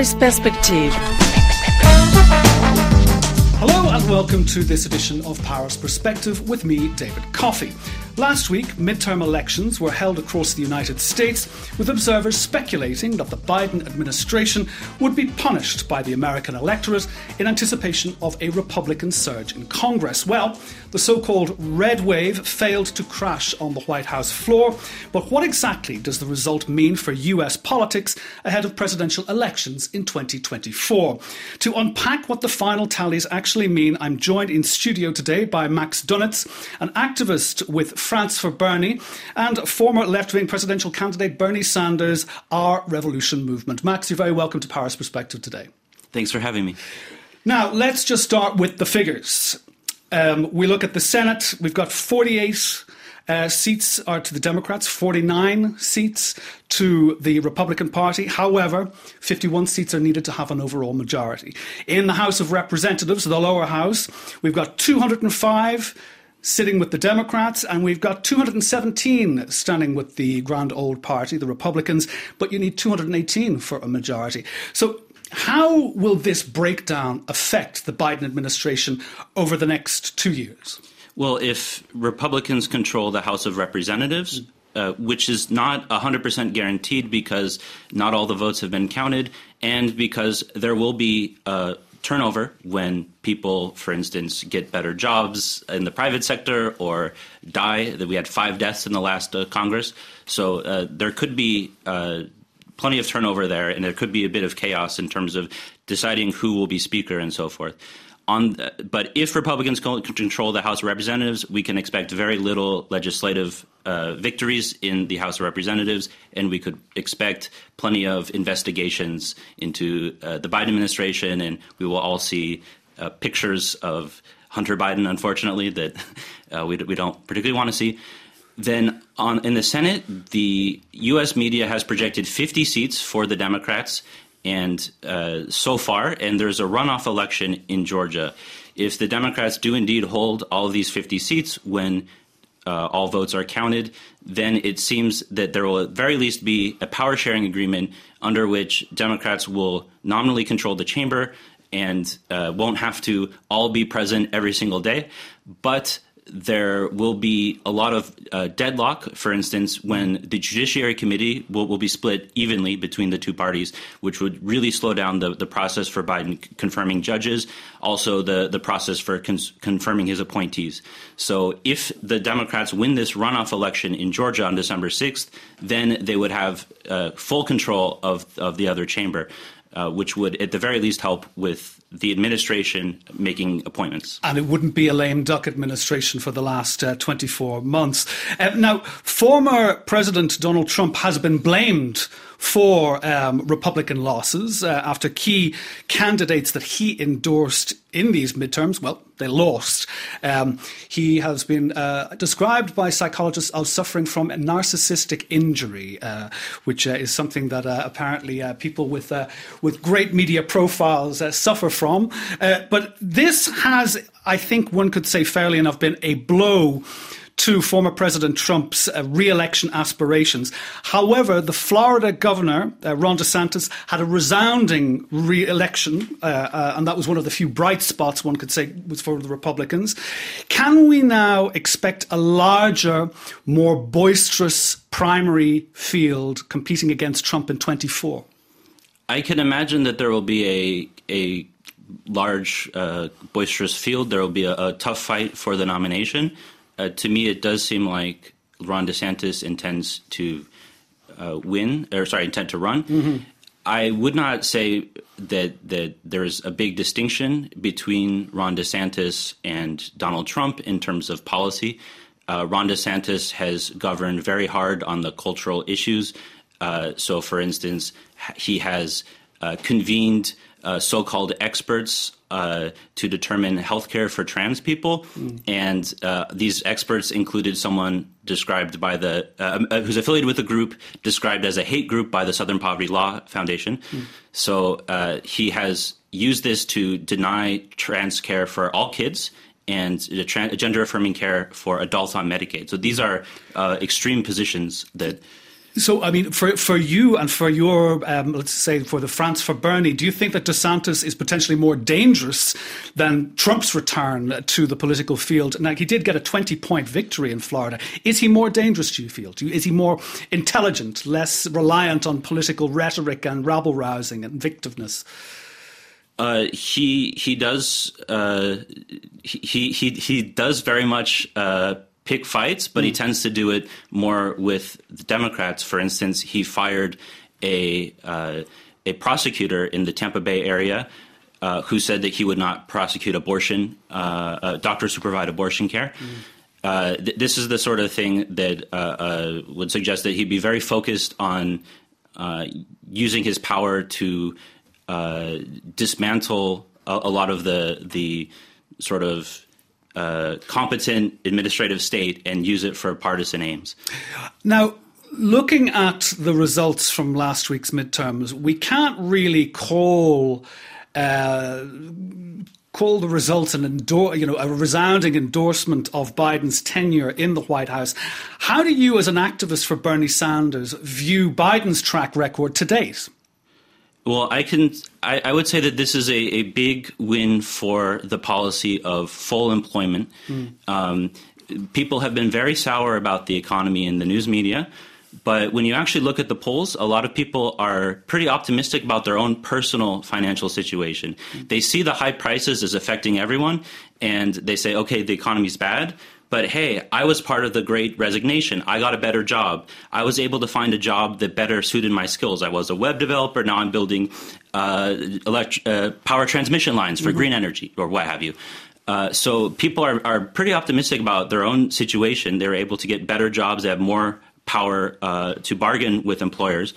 Perspective. Hello and welcome to this edition of Paris Perspective with me, David Coffey. Last week, midterm elections were held across the United States, with observers speculating that the Biden administration would be punished by the American electorate in anticipation of a Republican surge in Congress. Well, the so called red wave failed to crash on the White House floor, but what exactly does the result mean for US politics ahead of presidential elections in 2024? To unpack what the final tallies actually mean, I'm joined in studio today by Max Dunitz, an activist with France for Bernie, and former left wing presidential candidate Bernie Sanders, Our Revolution Movement. Max, you're very welcome to Paris Perspective today. Thanks for having me. Now, let's just start with the figures. Um, we look at the Senate, we've got 48. Uh, seats are to the Democrats, 49 seats to the Republican Party. However, 51 seats are needed to have an overall majority. In the House of Representatives, the lower house, we've got 205 sitting with the Democrats, and we've got 217 standing with the Grand Old Party, the Republicans, but you need 218 for a majority. So, how will this breakdown affect the Biden administration over the next two years? Well, if Republicans control the House of Representatives, uh, which is not 100% guaranteed because not all the votes have been counted, and because there will be uh, turnover when people, for instance, get better jobs in the private sector or die. That we had five deaths in the last uh, Congress, so uh, there could be uh, plenty of turnover there, and there could be a bit of chaos in terms of deciding who will be speaker and so forth. On, but if Republicans control the House of Representatives, we can expect very little legislative uh, victories in the House of Representatives, and we could expect plenty of investigations into uh, the Biden administration, and we will all see uh, pictures of Hunter Biden, unfortunately, that uh, we, we don't particularly want to see. Then on, in the Senate, the U.S. media has projected 50 seats for the Democrats and uh, so far, and there's a runoff election in Georgia. If the Democrats do indeed hold all of these 50 seats when uh, all votes are counted, then it seems that there will at very least be a power sharing agreement under which Democrats will nominally control the chamber and uh, won't have to all be present every single day. But there will be a lot of uh, deadlock, for instance, when the Judiciary Committee will, will, be split evenly between the two parties, which would really slow down the, the process for Biden confirming judges, also the, the process for cons- confirming his appointees. So if the Democrats win this runoff election in Georgia on December 6th, then they would have uh, full control of, of the other chamber uh, which would, at the very least, help with the administration making appointments. And it wouldn't be a lame duck administration for the last uh, 24 months. Uh, now, former President Donald Trump has been blamed for um, Republican losses uh, after key candidates that he endorsed in these midterms, well, they lost. Um, he has been uh, described by psychologists as suffering from a narcissistic injury, uh, which uh, is something that uh, apparently uh, people with with great media profiles suffer from. but this has, I think, one could say fairly enough, been a blow to former President Trump's uh, re-election aspirations. However, the Florida governor, uh, Ron DeSantis, had a resounding re-election, uh, uh, and that was one of the few bright spots one could say was for the Republicans. Can we now expect a larger, more boisterous primary field competing against Trump in 24? I can imagine that there will be a a large, uh, boisterous field. There will be a, a tough fight for the nomination uh, to me, it does seem like Ron DeSantis intends to uh, win, or sorry, intend to run. Mm-hmm. I would not say that that there's a big distinction between Ron DeSantis and Donald Trump in terms of policy. Uh, Ron DeSantis has governed very hard on the cultural issues. Uh, so, for instance, he has uh, convened uh, so-called experts uh, to determine healthcare for trans people, mm. and uh, these experts included someone described by the uh, uh, who's affiliated with a group described as a hate group by the Southern Poverty Law Foundation. Mm. So uh, he has used this to deny trans care for all kids and gender affirming care for adults on Medicaid. So these are extreme positions that So, I mean, for for you and for your, um, let's say, for the France for Bernie, do you think that DeSantis is potentially more dangerous than Trump's return to the political field? Now, he did get a twenty-point victory in Florida. Is he more dangerous? Do you feel? Do you, is he more intelligent, less reliant on political rhetoric and rabble rousing and victiveness? Uh, he he does uh, he he he does very much uh, pick fights, but mm. he tends to do it more with the Democrats. For instance, he fired a uh, a prosecutor in the Tampa Bay area uh, who said that he would not prosecute abortion, uh, uh doctors who provide abortion care. Mm. Th- this is the sort of thing that uh, uh, would suggest that he'd be very focused on using his power to dismantle a-, a lot of the the sort of competent administrative state and use it for partisan aims. Now, looking at the results from last week's midterms, we can't really call. Uh, call the results an endor- you know a resounding endorsement of Biden's tenure in the White House. How do you, as an activist for Bernie Sanders, view Biden's track record to date? Well, I can. I, I, would say that this is a, a, big win for the policy of full employment. Mm. Um, people have been very sour about the economy in the news media, but when you actually look at the polls, a lot of people are pretty optimistic about their own personal financial situation. Mm. They see the high prices as affecting everyone, and they say, "Okay, the economy's bad." But hey, I was part of the great resignation. I got a better job. I was able to find a job that better suited my skills. I was a web developer. Now I'm building uh, elect- uh, power transmission lines for mm-hmm. green energy or what have you. Uh, so people are, are pretty optimistic about their own situation. They're able to get better jobs. They have more power uh, to bargain with employers.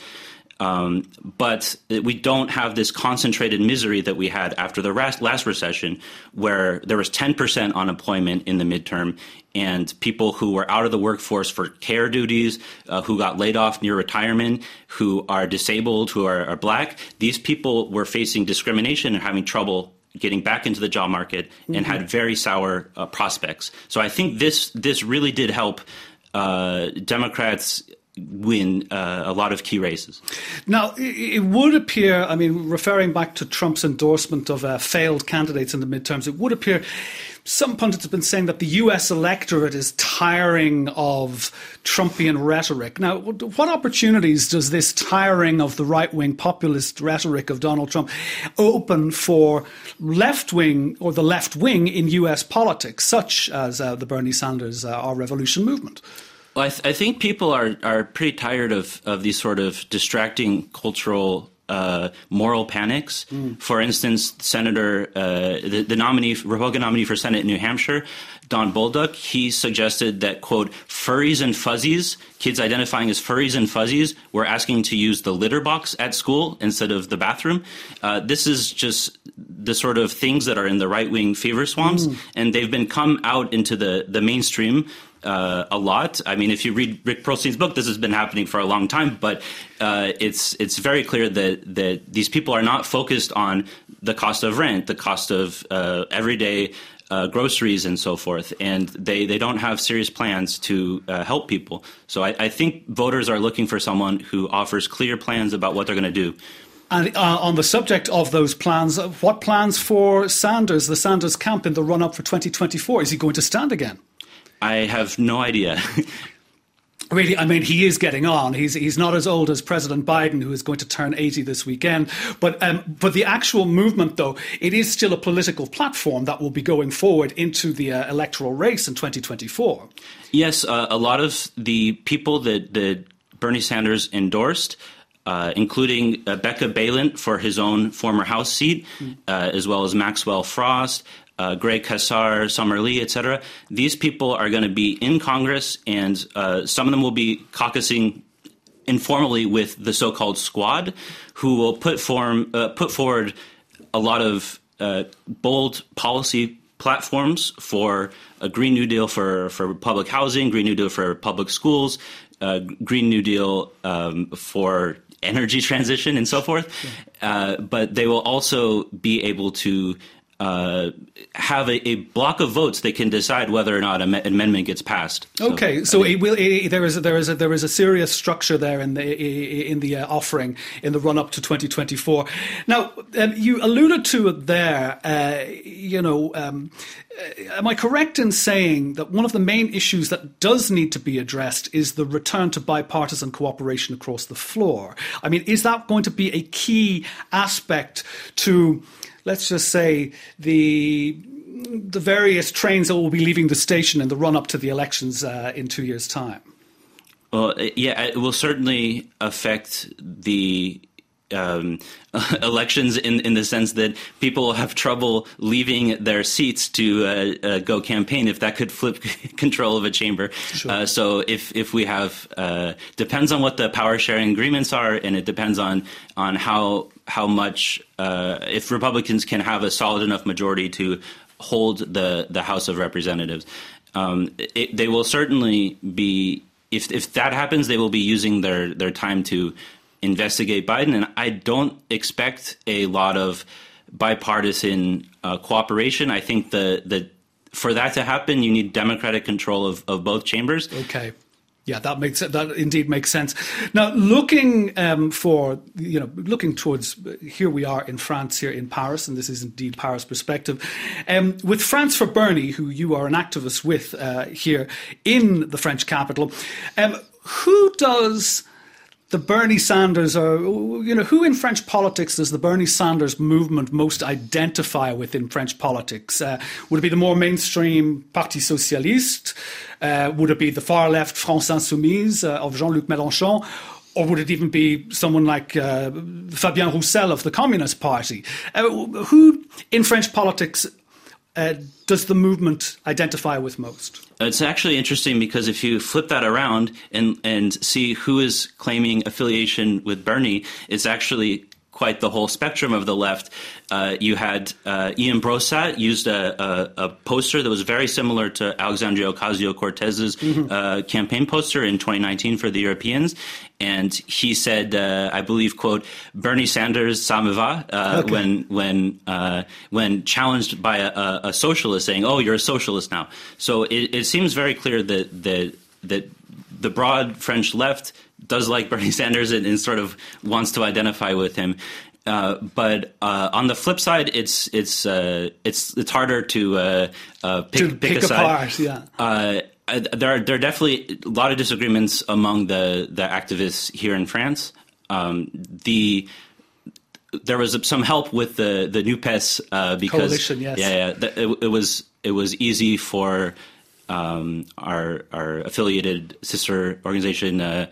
Um, but we don't have this concentrated misery that we had after the last recession, where there was 10% unemployment in the midterm, and people who were out of the workforce for care duties, uh, who got laid off near retirement, who are disabled, who are, are black, these people were facing discrimination and having trouble getting back into the job market and mm-hmm. had very sour uh, prospects. So I think this this really did help uh, Democrats win uh, a lot of key races. Now, it would appear, I mean, referring back to Trump's endorsement of uh, failed candidates in the midterms, it would appear some pundits have been saying that the US electorate is tiring of Trumpian rhetoric. Now, what opportunities does this tiring of the right wing populist rhetoric of Donald Trump open for left wing or the left wing in US politics, such as uh, the Bernie Sanders uh, Our Revolution movement? Well, I, th- I, think people are, are pretty tired of, of these sort of distracting cultural uh, moral panics. Mm. For instance, Senator, uh, the, the, nominee, Republican nominee for Senate in New Hampshire, Don Bolduc, he suggested that, quote, furries and fuzzies, kids identifying as furries and fuzzies, were asking to use the litter box at school instead of the bathroom. Uh, this is just the sort of things that are in the right wing fever swamps, mm. and they've been come out into the, the mainstream uh, a lot. I mean, if you read Rick Perlstein's book, this has been happening for a long time, but uh, it's it's very clear that that these people are not focused on the cost of rent, the cost of uh, everyday uh, groceries and so forth, and they, they don't have serious plans to uh, help people. So I, I, think voters are looking for someone who offers clear plans about what they're going to do. And uh, on the subject of those plans, what plans for Sanders, the Sanders camp in the run up for 2024? Is he going to stand again? I have no idea. Really, I mean, he is getting on. He's he's not as old as President Biden, who is going to turn eighty this weekend. But um, but the actual movement, though, it is still a political platform that will be going forward into the uh, electoral race in twenty twenty four. Yes, uh, a lot of the people that that Bernie Sanders endorsed. Uh, including uh, Becca Balint for his own former House seat, mm. as well as Maxwell Frost, uh, Greg Casar, Summer Lee, etc. These people are going to be in Congress, and uh, some of them will be caucusing informally with the so-called squad, who will put form uh, put forward a lot of uh, bold policy platforms for a Green New Deal for, for public housing, Green New Deal for public schools, uh, Green New Deal um, for energy transition, and so forth. Yeah. Uh, but they will also be able to uh, have a, a, block of votes that can decide whether or not an amendment gets passed. So, okay, so it will, it, there is a, there is a, there is a serious structure there in the in the uh, offering in the run up to 2024. Now, um, you alluded to it there. Uh, you know. Um, uh, am I correct in saying that one of the main issues that does need to be addressed is the return to bipartisan cooperation across the floor? I mean, is that going to be a key aspect to let's just say the the various trains that will be leaving the station in the run up to the elections uh, in two years' time? Well, yeah, it will certainly affect the um, elections in, in the sense that people have trouble leaving their seats to uh, uh, go campaign if that could flip control of a chamber. Sure. Uh, so if if we have uh, depends on what the power sharing agreements are, and it depends on on how how much uh, if Republicans can have a solid enough majority to hold the the House of Representatives. Um, it, they will certainly be if if that happens, they will be using their their time to investigate Biden, and I don't expect a lot of bipartisan uh, cooperation. I think the the for that to happen, you need Democratic control of, of both chambers. Okay. Yeah, that makes that indeed makes sense. Now, looking um, for you know, looking towards here we are in France, here in Paris, and this is indeed Paris perspective. Um, with France for Bernie, who you are an activist with uh, here in the French capital, um, who does the Bernie Sanders, or you know, who in French politics does the Bernie Sanders movement most identify with in French politics? Uh, would it be the more mainstream Parti Socialiste? Uh, would it be the far left France Insoumise uh, of Jean-Luc Mélenchon? Or would it even be someone like uh, Fabien Roussel of the Communist Party? Uh, who in French politics uh, does the movement identify with most? It's actually interesting because if you flip that around and and see who is claiming affiliation with Bernie, it's actually quite the whole spectrum of the left. Uh, you had uh, Ian Brossat used a, a, a, poster that was very similar to Alexandria Ocasio Cortez's mm-hmm. uh, campaign poster in 2019 for the Europeans, and he said, uh, I believe, "quote Bernie Sanders, ça me va," uh, okay. when when uh, when challenged by a, a, socialist saying, "Oh, you're a socialist now." So it, it seems very clear that that that the broad French left does like Bernie Sanders and, and sort of wants to identify with him. Uh, but uh, on the flip side, it's it's uh, it's it's harder to uh, uh, pick, to pick, pick a side. yeah. Uh, there are there are definitely a lot of disagreements among the the activists here in France. Um, the there was some help with the the NUPES because Coalition, yes. yeah, yeah it, it was it was easy for um, our our affiliated sister organization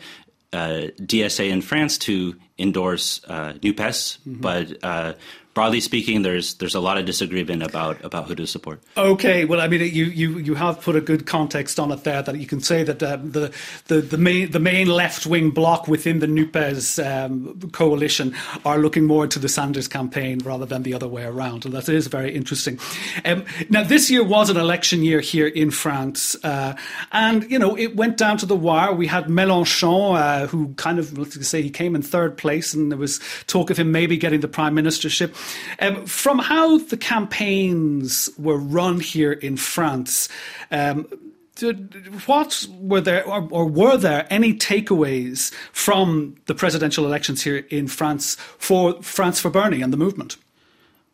DSA in France to endorse uh, NUPES, mm-hmm. but uh, broadly speaking, there's there's a lot of disagreement about about who to support. Okay, well, I mean, you you, you have put a good context on it there. That you can say that uh, the the the main the main left wing bloc within the NUPES um, coalition are looking more to the Sanders campaign rather than the other way around, and that is very interesting. Um, now, this year was an election year here in France, uh, and you know it went down to the wire. We had Mélenchon, uh, who kind of let's say he came in third place, and there was talk of him maybe getting the prime ministership. Um, from how the campaigns were run here in France, um, what were there, or, or, were there any takeaways from the presidential elections here in France for France for Bernie and the movement?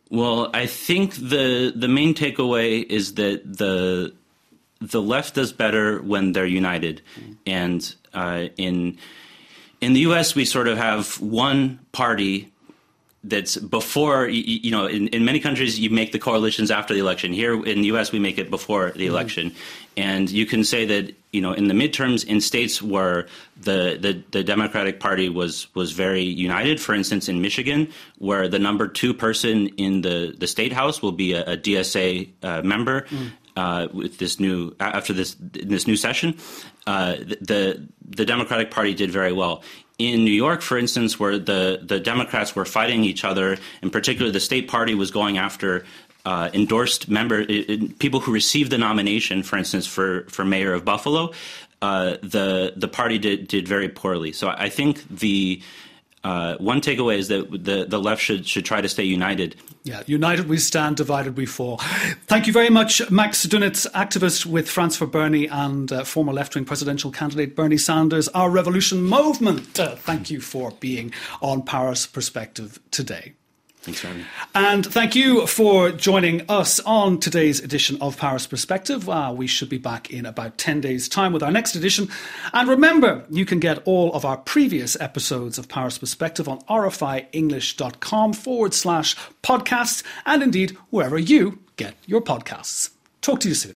Well, I think the the main takeaway is that the the left does better when they're united, and uh, in in the U.S. we sort of have one party that's before you, you know in, in, many countries you make the coalitions after the election here in the us we make it before the mm-hmm. election and you can say that you know in the midterms in states where the, the, the democratic party was was very united for instance in michigan where the number two person in the, the state house will be a, a dsa uh, member mm. uh, with this new after this this new session uh, the the democratic party did very well in New York, for instance, where the, the Democrats were fighting each other, in particular, the state party was going after uh, endorsed member people who received the nomination, for instance, for, for mayor of Buffalo. Uh, the the party did did very poorly. So I think the uh, one takeaway is that the, the left should, should try to stay united. Yeah, united we stand, divided we fall. Thank you very much, Max Dunitz, activist with France for Bernie and uh, former left wing presidential candidate Bernie Sanders, our revolution movement. Uh, thank you for being on Paris Perspective today. Thanks for having me. And thank you for joining us on today's edition of Paris Perspective. Uh, we should be back in about 10 days' time with our next edition. And remember, you can get all of our previous episodes of Paris Perspective on rfienglish.com forward slash podcasts and indeed wherever you get your podcasts. Talk to you soon.